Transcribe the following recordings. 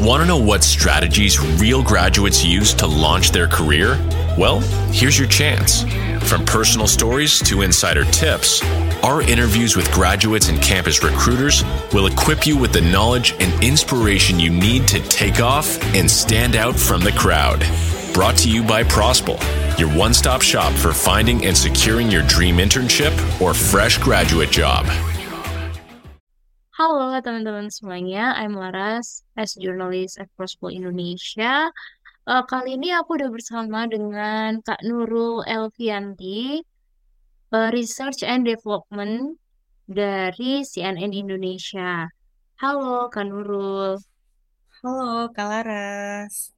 Want to know what strategies real graduates use to launch their career? Well, here's your chance. From personal stories to insider tips, our interviews with graduates and campus recruiters will equip you with the knowledge and inspiration you need to take off and stand out from the crowd. Brought to you by Prospel, your one stop shop for finding and securing your dream internship or fresh graduate job. Halo teman-teman semuanya, I'm Laras as journalist at Prospel Indonesia. Uh, kali ini aku udah bersama dengan Kak Nurul Elvianti, uh, Research and Development dari CNN Indonesia. Halo Kak Nurul. Halo Kak Laras.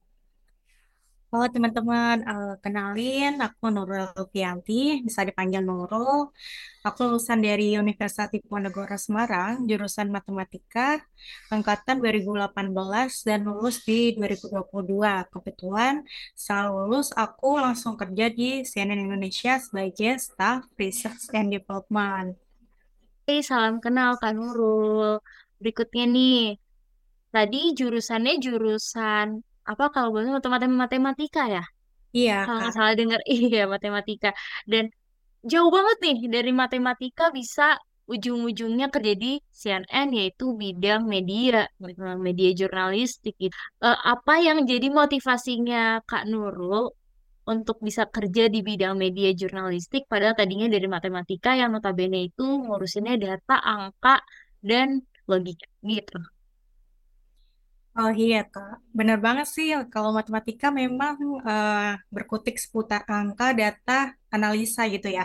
Halo teman-teman, uh, kenalin aku Nurul Lufianti, bisa dipanggil Nurul. Aku lulusan dari Universitas Diponegoro Semarang, jurusan Matematika, angkatan 2018 dan lulus di 2022. Kebetulan setelah lulus aku langsung kerja di CNN Indonesia sebagai Staff Research and Development. Oke, salam kenal Kak Nurul. Berikutnya nih, tadi jurusannya jurusan apa kalau boleh matematika matematika ya? Iya, Kalau nggak salah dengar, iya matematika. Dan jauh banget nih dari matematika bisa ujung-ujungnya kerja di CNN yaitu bidang media, media jurnalistik gitu. Eh, apa yang jadi motivasinya Kak Nurul untuk bisa kerja di bidang media jurnalistik padahal tadinya dari matematika yang notabene itu ngurusinnya data, angka, dan logika gitu. Oh iya Kak, benar banget sih kalau matematika memang eh, berkutik seputar angka, data, analisa gitu ya.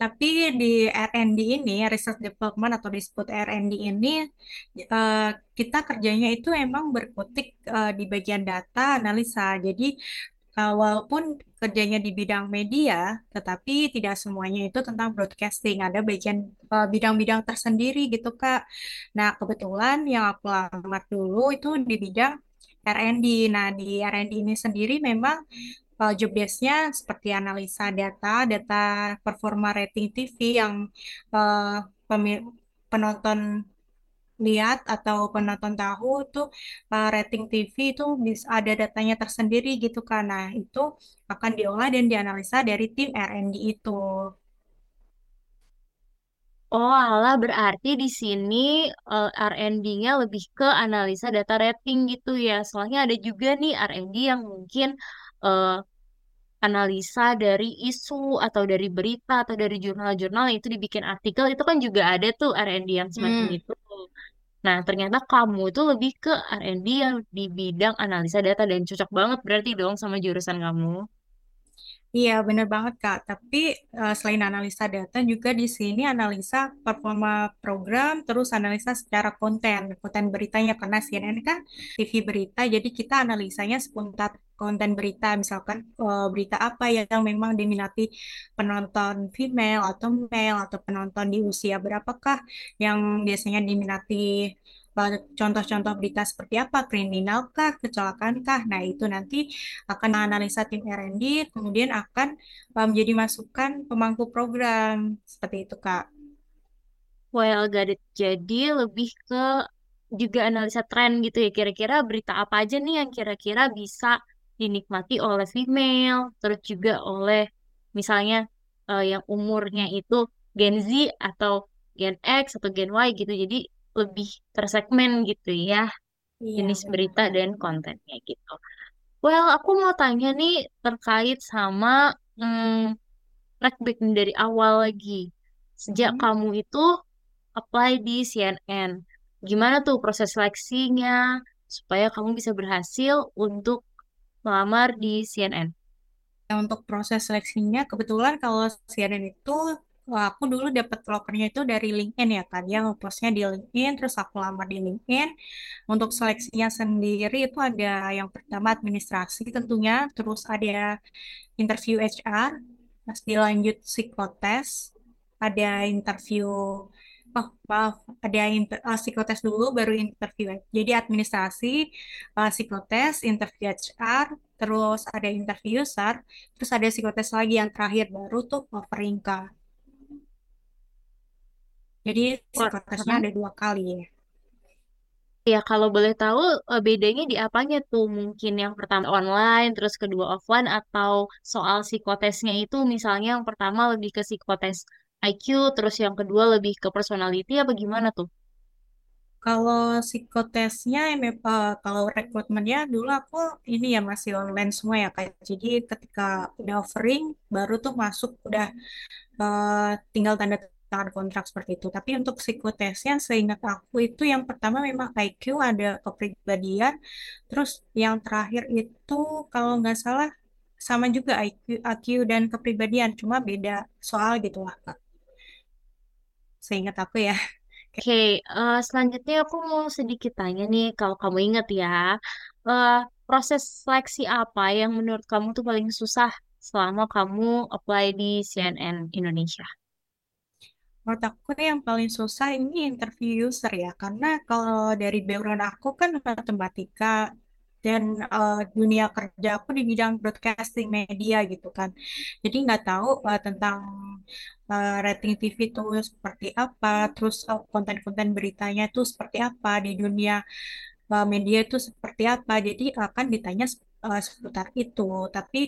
Tapi di R&D ini, Research Development atau disebut R&D ini, eh, kita kerjanya itu emang berkutik eh, di bagian data, analisa. Jadi uh, walaupun kerjanya di bidang media, tetapi tidak semuanya itu tentang broadcasting. Ada bagian uh, bidang-bidang tersendiri gitu, Kak. Nah, kebetulan yang aku lamar dulu itu di bidang R&D. Nah, di R&D ini sendiri memang uh, job desk-nya seperti analisa data, data performa rating TV yang uh, penonton lihat atau penonton tahu itu uh, rating TV itu bisa ada datanya tersendiri gitu karena itu akan diolah dan dianalisa dari tim R&D itu. Oh, alah berarti di sini uh, R&D-nya lebih ke analisa data rating gitu ya. Soalnya ada juga nih R&D yang mungkin uh, analisa dari isu atau dari berita atau dari jurnal-jurnal itu dibikin artikel itu kan juga ada tuh R&D yang semacam Hmm. itu. Nah, ternyata kamu itu lebih ke R&D yang di bidang analisa data dan cocok banget berarti dong sama jurusan kamu. Iya, benar banget, Kak. Tapi eh, selain analisa data, juga di sini analisa performa program, terus analisa secara konten, konten beritanya. Karena CNN kan TV berita, jadi kita analisanya seputar konten berita. Misalkan eh, berita apa yang memang diminati penonton female atau male, atau penonton di usia berapakah yang biasanya diminati contoh-contoh berita seperti apa, kriminal kah, kecelakaan kah. Nah, itu nanti akan analisa tim R&D, kemudian akan uh, menjadi masukan pemangku program. Seperti itu, Kak. Well, got it. Jadi lebih ke juga analisa tren gitu ya. Kira-kira berita apa aja nih yang kira-kira bisa dinikmati oleh female, terus juga oleh misalnya eh, yang umurnya itu Gen Z atau Gen X atau Gen Y gitu. Jadi lebih tersegmen gitu ya Iya, jenis benar. berita dan kontennya gitu. Well, aku mau tanya nih terkait sama hmm, track back dari awal lagi. Sejak Hmm. kamu itu apply di CNN, gimana tuh proses seleksinya supaya kamu bisa berhasil untuk melamar di CNN? Nah, untuk proses seleksinya, kebetulan kalau CNN itu, aku dulu dapat lokernya itu dari LinkedIn ya kan. Dia ngepostnya di LinkedIn, terus aku lamar di LinkedIn. Untuk seleksinya sendiri itu ada yang pertama administrasi tentunya, terus ada interview HR, terus dilanjut psikotes, ada interview, oh maaf, ada inter, uh, psikotes dulu baru interview. Jadi administrasi, uh, psikotes, interview HR, terus ada interview user, terus ada psikotes lagi yang terakhir baru tuh offering. Jadi psikotesnya ada dua kali ya. Ya, kalau boleh tahu eh, bedanya di apanya tuh? Mungkin yang pertama online, terus kedua offline, atau soal psikotesnya itu misalnya yang pertama lebih ke psikotes IQ, terus yang kedua lebih ke personality, apa gimana tuh? Kalau psikotesnya, em- eh, kalau rekrutmennya dulu aku ini ya masih online semua ya Kak. Jadi ketika udah offering, baru tuh masuk udah eh, tinggal tanda tangan kontrak seperti itu. Tapi untuk psikotesnya, seingat aku itu yang pertama memang IQ, ada kepribadian. Terus yang terakhir itu kalau nggak salah sama juga IQ, IQ dan kepribadian, cuma beda soal gitu lah Kak. Seingat aku ya. Oke, eh, selanjutnya aku mau sedikit tanya nih, kalau kamu ingat ya, eh, proses seleksi apa yang menurut kamu tuh paling susah selama kamu apply di CNN Indonesia? Menurut aku yang paling susah ini interview user ya, karena kalau dari background aku kan matematika dan eh, dunia kerja aku di bidang broadcasting media gitu kan. Jadi nggak tahu eh, tentang eh, rating TV itu seperti apa, terus eh, konten-konten beritanya itu seperti apa di dunia uh, media itu seperti apa. Jadi akan ditanya uh, seputar itu. Tapi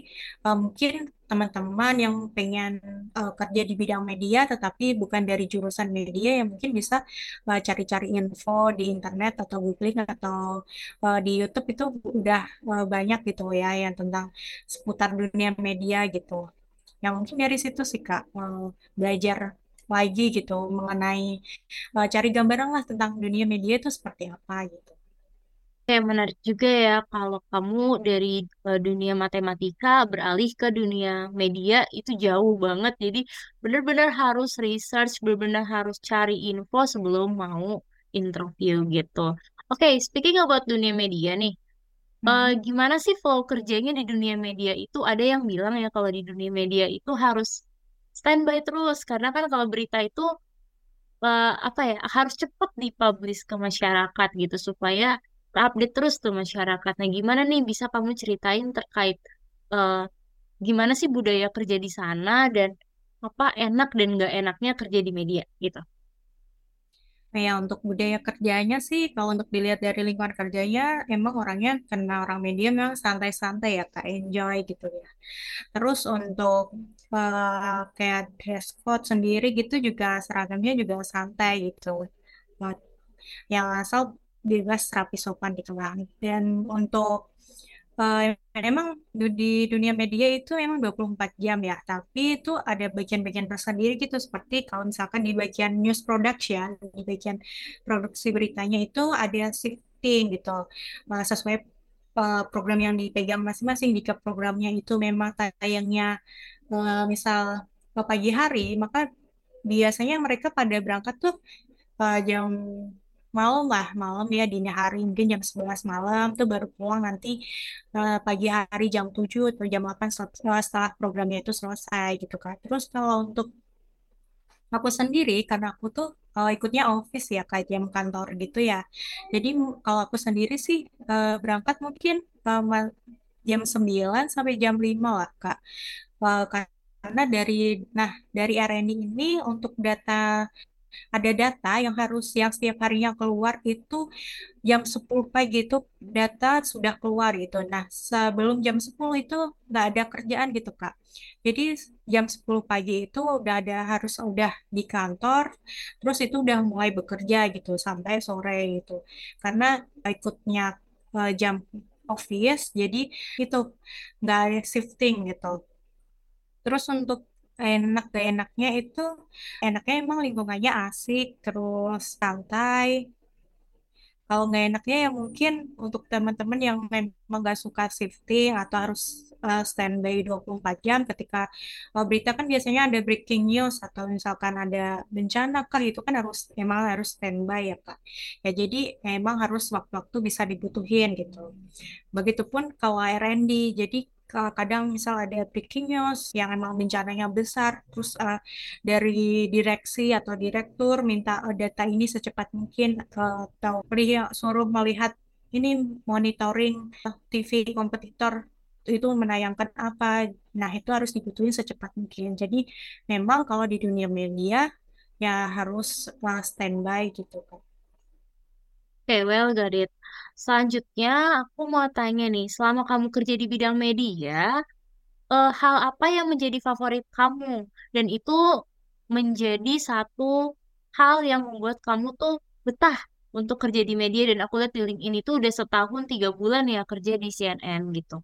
uh, mungkin teman-teman yang pengen uh, kerja di bidang media tetapi bukan dari jurusan media yang mungkin bisa uh, cari-cari info di internet atau googling atau uh, di YouTube itu udah uh, banyak gitu ya yang tentang seputar dunia media gitu. Yang mungkin dari situ sih Kak uh, belajar lagi gitu mengenai uh, cari gambaran lah tentang dunia media itu seperti apa gitu. Kayak menarik juga ya kalau kamu dari eh, dunia matematika beralih ke dunia media itu jauh banget. Jadi benar-benar harus research, benar-benar harus cari info sebelum mau interview gitu. Oke, speaking about dunia media nih, eh, Hmm. gimana sih flow kerjanya di dunia media itu? Ada yang bilang ya kalau di dunia media itu harus standby terus karena kan kalau berita itu eh, apa ya harus cepat dipublish ke masyarakat gitu supaya update terus tuh masyarakat. Nah, gimana nih bisa kamu ceritain terkait eh, gimana sih budaya kerja di sana dan apa enak dan nggak enaknya kerja di media gitu. Nah, ya untuk budaya kerjanya sih, kalau untuk dilihat dari lingkungan kerjanya, emang orangnya kena orang media memang santai-santai ya, Kak, enjoy gitu ya. Terus untuk eh, kayak dress code sendiri gitu juga seragamnya juga santai gitu. Yang asal bebas rapi sopan gitu kan. Dan untuk Eh, emang di dunia media itu emang 24 jam ya, tapi itu ada bagian-bagian tersendiri gitu seperti kalau misalkan di bagian news production, di bagian produksi beritanya itu ada shifting gitu. Eh, sesuai eh, program yang dipegang masing-masing. Jika programnya itu memang tayangnya eh, misal pagi hari, maka biasanya mereka pada berangkat tuh eh, jam malam lah, malam ya dini hari mungkin jam 11 malam tuh baru pulang nanti eh, pagi hari jam 7 atau jam 8 sel- eh, setelah programnya itu selesai gitu kan. Terus kalau untuk aku sendiri karena aku tuh eh, ikutnya office ya kayak jam kantor gitu ya. Jadi kalau aku sendiri sih eh, berangkat mungkin ma- jam 9 sampai jam 5 lah Kak. Eh, karena dari nah dari R&D ini untuk data ada data yang harus yang setiap harinya keluar itu jam 10 pagi itu data sudah keluar gitu. Nah, sebelum jam 10 itu nggak ada kerjaan gitu, Kak. Jadi jam 10 pagi itu udah ada harus udah di kantor, terus itu udah mulai bekerja gitu sampai sore gitu. Karena ikutnya eh, jam office, jadi itu nggak ada shifting gitu. Terus untuk enak gak enaknya itu enaknya emang lingkungannya asik terus santai kalau nggak enaknya ya mungkin untuk teman-teman yang memang nggak suka shifting atau harus uh, standby 24 jam ketika uh, berita kan biasanya ada breaking news atau misalkan ada bencana kan itu kan harus emang harus standby ya Kak. Ya jadi emang harus waktu-waktu bisa dibutuhin gitu. Begitupun kalau R&D. Jadi kadang misal ada breaking news yang emang bencananya besar, terus uh, dari direksi atau direktur minta uh, data ini secepat mungkin uh, atau melihat suruh melihat ini monitoring uh, TV kompetitor itu menayangkan apa. Nah, itu harus dibutuhin secepat mungkin. Jadi memang kalau di dunia media ya harus standby gitu kan. Oke, well, got it. Selanjutnya, aku mau tanya nih, selama kamu kerja di bidang media, eh, hal apa yang menjadi favorit kamu? Dan itu menjadi satu hal yang membuat kamu tuh betah untuk kerja di media. Dan aku lihat di LinkedIn itu udah setahun tiga bulan ya kerja di CNN gitu.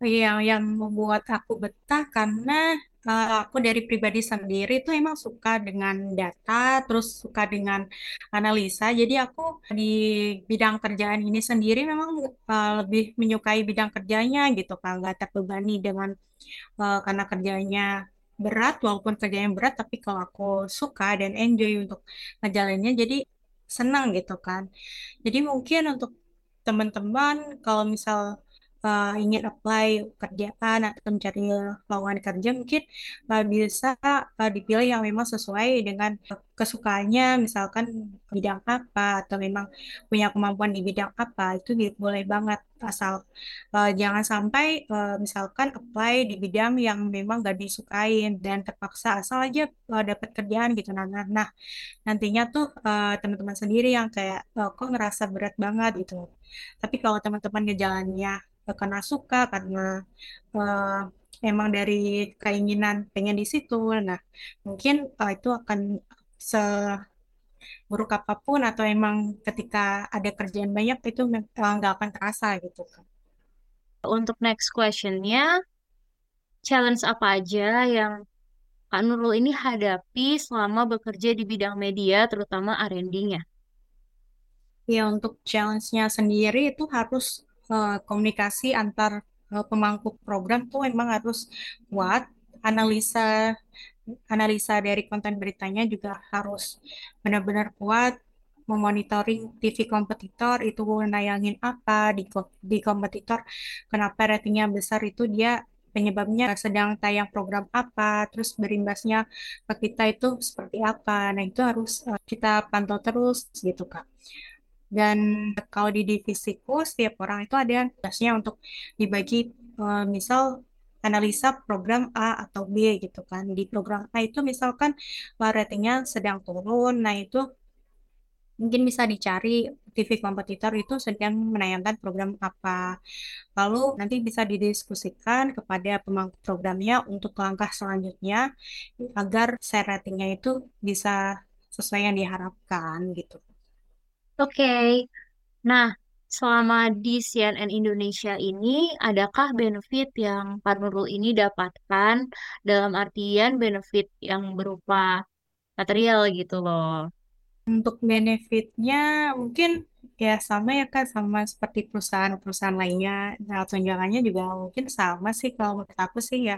Yang yang membuat aku betah karena uh, aku dari pribadi sendiri itu emang suka dengan data, terus suka dengan analisa. Jadi aku di bidang kerjaan ini sendiri memang uh, lebih menyukai bidang kerjanya gitu kan, nggak terbebani dengan uh, karena kerjanya berat, walaupun kerjanya berat, tapi kalau aku suka dan enjoy untuk ngejalaninnya, jadi senang gitu kan. Jadi mungkin untuk teman-teman kalau misal uh, ingin apply kerjaan atau mencari lowongan kerja mungkin uh, bisa uh, dipilih yang memang sesuai dengan kesukaannya. Misalkan bidang apa atau memang punya kemampuan di bidang apa itu boleh banget. Asal uh, jangan sampai uh, misalkan apply di bidang yang memang gak disukain dan terpaksa asal aja uh, dapat kerjaan gitu. Nah, nah, nah nantinya tuh uh, teman-teman sendiri yang kayak uh, kok ngerasa berat banget? gitu. Tapi kalau teman-teman ngejalannya karena suka karena uh, emang dari keinginan pengen di situ nah mungkin uh, itu akan seburuk apa pun atau emang ketika ada kerjaan banyak itu uh, nggak akan terasa gitu kan untuk next questionnya challenge apa aja yang Kak Nurul ini hadapi selama bekerja di bidang media, terutama R&D-nya? Ya, untuk challenge-nya sendiri itu harus uh, komunikasi antar uh, pemangku program tuh memang harus kuat. Analisa analisa dari konten beritanya juga harus benar-benar kuat. Memonitoring TV kompetitor itu nayangin apa di di kompetitor, kenapa ratingnya besar itu dia penyebabnya sedang tayang program apa, terus berimbasnya ke kita itu seperti apa. Nah, itu harus uh, kita pantau terus gitu, Kak. Dan kalau di divisiku, setiap orang itu ada tugasnya untuk dibagi, uh, misal analisa program A atau B gitu kan. Di program A itu misalkan ratingnya sedang turun, nah itu mungkin bisa dicari TV kompetitor itu sedang menayangkan program apa. Lalu nanti bisa didiskusikan kepada pemangku programnya untuk langkah selanjutnya agar share ratingnya itu bisa sesuai yang diharapkan gitu. Oke, nah selama di CNN Indonesia ini, adakah benefit yang Pak Nurul ini dapatkan dalam artian benefit yang berupa material gitu loh? Untuk benefitnya mungkin ya sama ya kan sama seperti perusahaan-perusahaan lainnya. Nah, tunjangannya juga mungkin sama sih kalau menurut aku sih ya.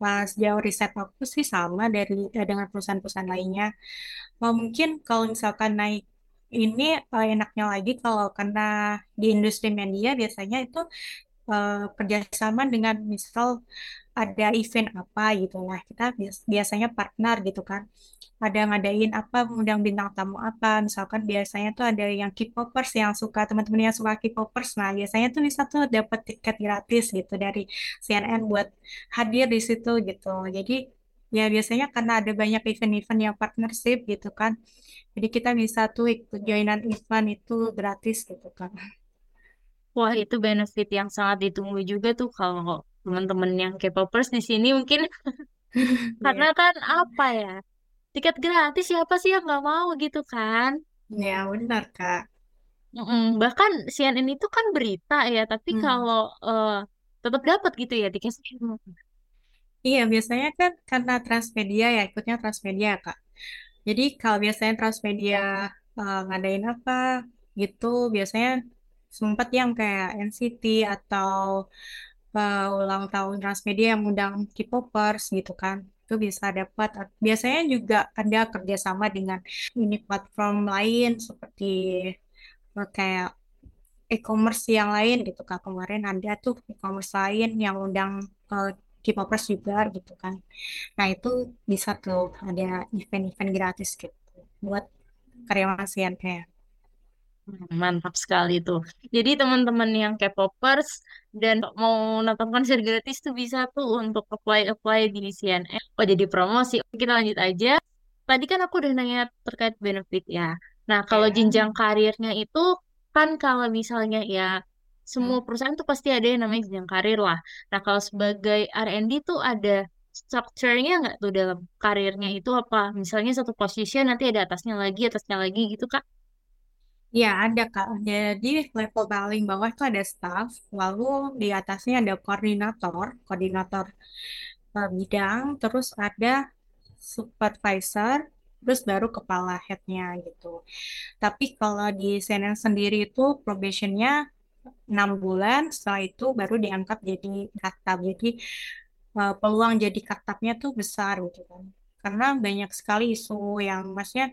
Pas jauh riset aku sih sama dari ya, dengan perusahaan-perusahaan lainnya. Oh, mungkin kalau misalkan naik ini uh, enaknya lagi kalau karena di industri media biasanya itu uh, kerjasama dengan misal ada event apa gitu lah kita biasanya partner gitu kan. Ada ngadain apa undang bintang tamu apa. Misalkan biasanya tuh ada yang K-popers yang suka teman-teman yang suka K-popers. Nah biasanya tuh bisa tuh dapat tiket gratis gitu dari CNN buat hadir di situ gitu. Jadi ya biasanya karena ada banyak event-event yang partnership gitu kan. Jadi kita bisa tuh ikut joinan event itu gratis gitu kan Wah, itu benefit yang sangat ditunggu juga tuh kalau teman-teman yang K-popers di sini mungkin. Karena ya kan apa ya tiket gratis siapa sih yang nggak mau gitu kan? Ya benar kak. Mm-mm. bahkan CNN itu kan berita ya tapi Hmm. kalau uh, tetap dapat gitu ya tiketnya Iya, biasanya kan karena Transmedia ya, ikutnya Transmedia, Kak. Jadi kalau biasanya Transmedia eh, ngadain apa gitu, biasanya sempat yang kayak NCT atau eh, ulang tahun Transmedia yang undang K-popers gitu kan. Itu bisa dapat. Biasanya juga ada kerjasama dengan ini platform lain seperti eh, kayak e-commerce yang lain gitu Kak. Kemarin ada tuh e-commerce lain yang undang eh, K-popers juga gitu kan. Nah, itu bisa tuh ada event-event gratis gitu buat karyawan CNP. Hmm, Mantap sekali tuh. Jadi teman-teman yang K-popers dan mau nonton konser gratis tuh bisa tuh untuk apply-apply di CNN. Oh jadi promosi. Kita lanjut aja. Tadi kan aku udah nanya terkait benefit ya. Nah kalau Ya. jenjang karirnya itu kan kalau misalnya ya semua Hmm. perusahaan tuh pasti ada yang namanya jenjang karir lah. Nah, kalau sebagai R&D tuh ada structure-nya nggak tuh dalam karirnya itu apa? Misalnya satu position nanti ada atasnya lagi, atasnya lagi gitu, Kak. Ya, ada Kak. Jadi level paling bawah itu ada staff, lalu di atasnya ada koordinator, koordinator eh, bidang, terus ada supervisor, terus baru kepala headnya gitu. Tapi kalau di CNN sendiri itu probationnya enam bulan, setelah itu baru diangkat jadi kakap. Jadi eh, peluang jadi kakapnya tuh besar gitu kan. Karena banyak sekali isu yang maksudnya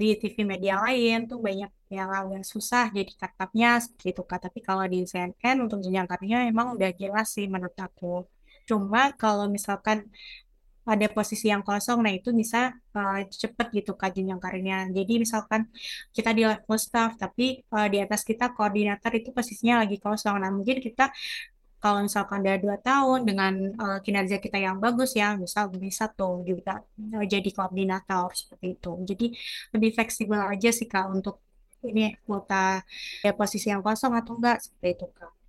di TV media lain tuh banyak yang agak susah jadi kakapnya seperti itu Kak. Tapi kalau di CNN untuk jenjang karirnya emang udah jelas sih menurut aku. Cuma kalau misalkan ada posisi yang kosong, nah itu bisa uh, cepet gitu Kak jenjang karirnya. Jadi misalkan kita di level staff, tapi uh, di atas kita koordinator itu posisinya lagi kosong. Nah mungkin kita kalau misalkan udah dua tahun dengan uh, kinerja kita yang bagus ya, misal bisa tuh juga uh, jadi koordinator seperti itu. Jadi lebih fleksibel aja sih Kak untuk ini kuota ya, posisi yang kosong atau enggak seperti itu Kak.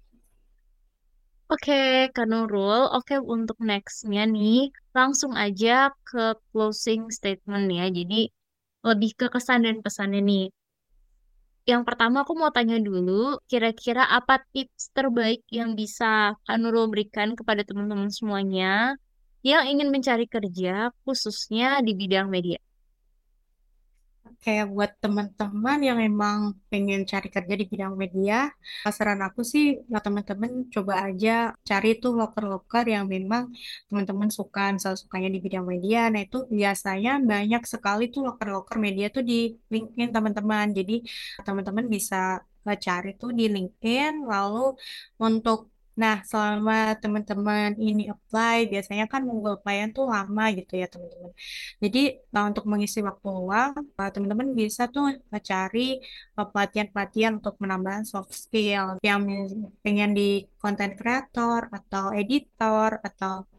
Oke, Kak Nurul. Oke, untuk nextnya nih, langsung aja ke closing statement ya. Jadi, lebih ke kesan dan pesannya nih. Yang pertama aku mau tanya dulu, kira-kira apa tips terbaik yang bisa Kak Nurul berikan kepada teman-teman semuanya yang ingin mencari kerja, khususnya di bidang media? Kayak buat teman-teman yang emang pengen cari kerja di bidang media, saran aku sih ya teman-teman coba aja cari tuh loker-loker yang memang teman-teman suka, misal sukanya di bidang media. Nah itu biasanya banyak sekali tuh loker-loker media tuh di LinkedIn teman-teman. Jadi teman-teman bisa eh, cari tuh di LinkedIn, lalu untuk Nah, selama teman-teman ini apply, biasanya kan nunggu applyan tuh lama gitu ya teman-teman. Jadi uh, untuk mengisi waktu luang, uh, teman-teman bisa tuh uh, cari uh, pelatihan-pelatihan untuk menambah soft skill yang pengen di content creator atau editor atau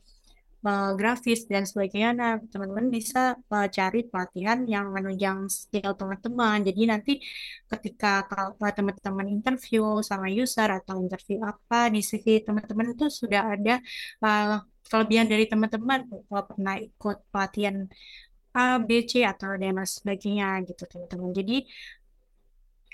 uh, grafis dan sebagainya. Nah, teman-teman bisa uh, cari pelatihan yang menunjang skill teman-teman. Jadi nanti ketika kalau uh, teman-teman interview sama user atau interview apa di CV teman-teman itu sudah ada uh, kelebihan dari teman-teman kalau pernah ikut pelatihan A, B, C atau dan sebagainya gitu teman-teman. Jadi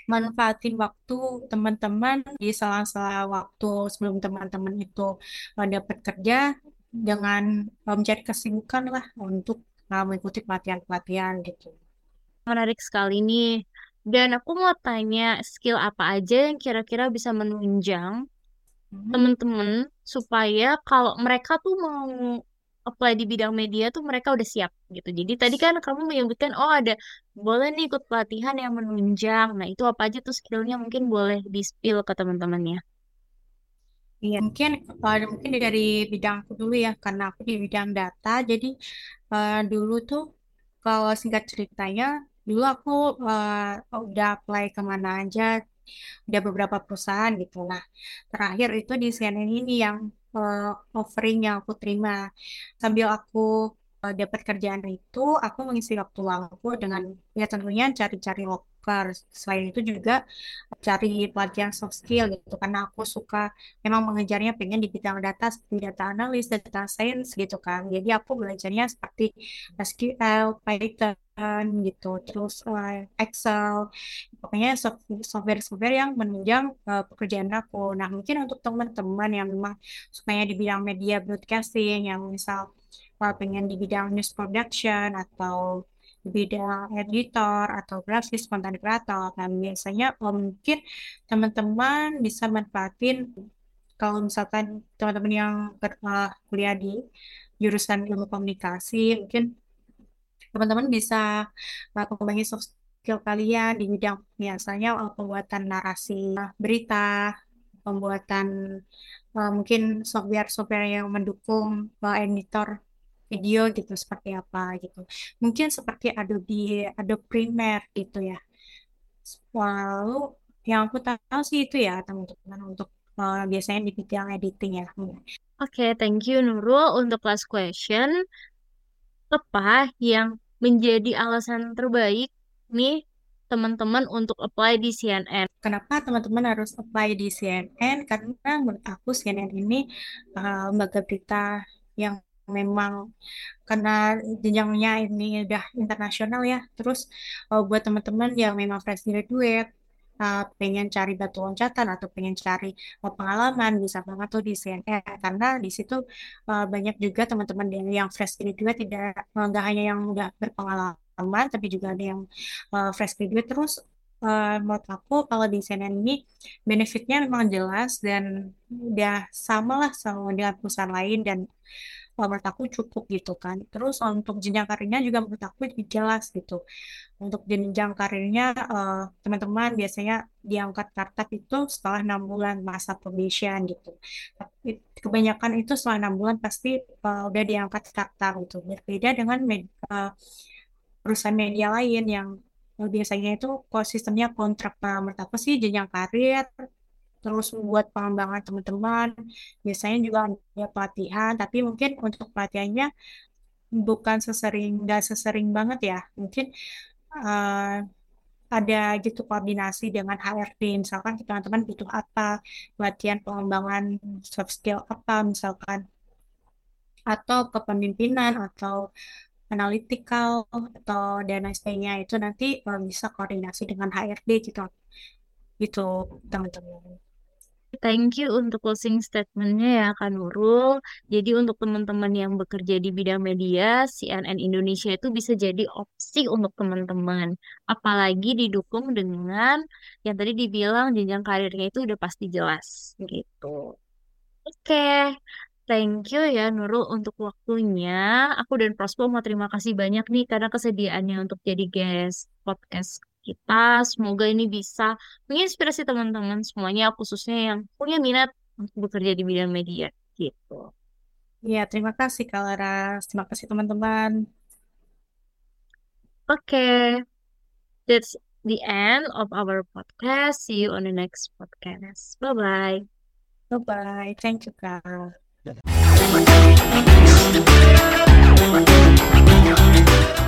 manfaatin waktu teman-teman di sela-sela waktu sebelum teman-teman itu dapat kerja dengan mencari kesibukan lah untuk uh, mengikuti pelatihan-pelatihan gitu. Menarik sekali nih. Dan aku mau tanya skill apa aja yang kira-kira bisa menunjang Hmm. teman-teman supaya kalau mereka tuh mau apply di bidang media tuh mereka udah siap gitu. Jadi tadi kan kamu menyebutkan oh ada boleh nih ikut pelatihan yang menunjang. Nah, itu apa aja tuh skillnya mungkin boleh di-spill ke teman-temannya. Iya, mungkin uh, mungkin dari bidang aku dulu ya, karena aku di bidang data. Jadi uh, dulu tuh kalau singkat ceritanya, dulu aku uh, udah apply ke mana aja, udah beberapa perusahaan gitu. Nah, terakhir itu di CNN ini yang uh, offering yang aku terima. Sambil aku uh, dapat kerjaan itu, aku mengisi waktu luangku dengan ya tentunya cari-cari loker. Selain itu juga cari pelatihan soft skill gitu, karena aku suka memang mengejarnya pengen di bidang data seperti data analis, data science gitu kan. Jadi aku belajarnya seperti SQL, Python gitu, terus uh, Excel, pokoknya soft- software-software yang menunjang uh, pekerjaan aku. Nah, mungkin untuk teman-teman yang memang sukanya di bidang media broadcasting, yang misal uh, pengen di bidang news production atau bidang editor atau grafis konten kreator. Nah, biasanya uh, mungkin teman-teman bisa manfaatin kalau misalkan teman-teman yang ber- uh, kuliah di jurusan ilmu komunikasi, mungkin teman-teman bisa uh, kembangin soft skill kalian di bidang biasanya uh, pembuatan narasi berita, pembuatan uh, mungkin software-software yang mendukung editor video gitu seperti apa gitu. Mungkin seperti Adobe Adobe Premiere gitu ya. Lalu yang aku tahu sih itu ya teman-teman untuk uh, biasanya di bidang editing ya. Oke, thank you Nurul untuk last question. Apa yang menjadi alasan terbaik nih teman-teman untuk apply di CNN? kenapa teman-teman harus apply di CNN? Karena menurut aku CNN ini uh, lembaga berita yang memang karena jenjangnya ini udah internasional ya. Terus uh, buat teman-teman yang memang fresh graduate uh, pengen cari batu loncatan atau pengen cari pengalaman bisa banget tuh di CNN karena di situ uh, banyak juga teman-teman yang fresh graduate tidak nggak hanya yang udah berpengalaman tapi juga ada yang uh, fresh graduate terus uh, menurut aku kalau di CNN ini benefitnya memang jelas dan udah sama lah sama dengan perusahaan lain dan uh, menurut aku cukup gitu kan. Terus untuk jenjang karirnya juga menurut aku jelas gitu. Untuk jenjang karirnya uh, teman-teman biasanya diangkat kartak itu setelah enam bulan masa probation gitu. Tapi kebanyakan itu setelah enam bulan pasti uh, udah diangkat kartak gitu. Berbeda dengan med uh, perusahaan media lain yang biasanya itu kalau sistemnya kontrak menurut aku sih jenjang karir terus buat pengembangan teman-teman. Biasanya juga ada pelatihan tapi mungkin untuk pelatihannya bukan sesering dan sesering banget ya. Mungkin uh, ada gitu koordinasi dengan HRD misalkan teman-teman butuh apa pelatihan pengembangan soft skill apa misalkan. Atau kepemimpinan atau analytical atau dan lain itu nanti bisa koordinasi dengan HRD gitu. Gitu teman-teman. Thank you untuk closing statementnya ya Kak Nurul. Jadi untuk teman-teman yang bekerja di bidang media, CNN Indonesia itu bisa jadi opsi untuk teman-teman. Apalagi didukung dengan yang tadi dibilang jenjang karirnya itu udah pasti jelas gitu. Oke, okay. Thank you ya Nurul untuk waktunya. Aku dan Prospo mau terima kasih banyak nih karena kesediaannya untuk jadi guest podcast kita. Semoga ini bisa menginspirasi teman-teman semuanya, khususnya yang punya minat untuk bekerja di bidang media gitu. Ya, terima kasih Kak Laras. Terima kasih teman-teman. Oke, okay. that's the end of our podcast. See you on the next podcast. Bye-bye. Bye-bye. Thank you, Kak. Thank you.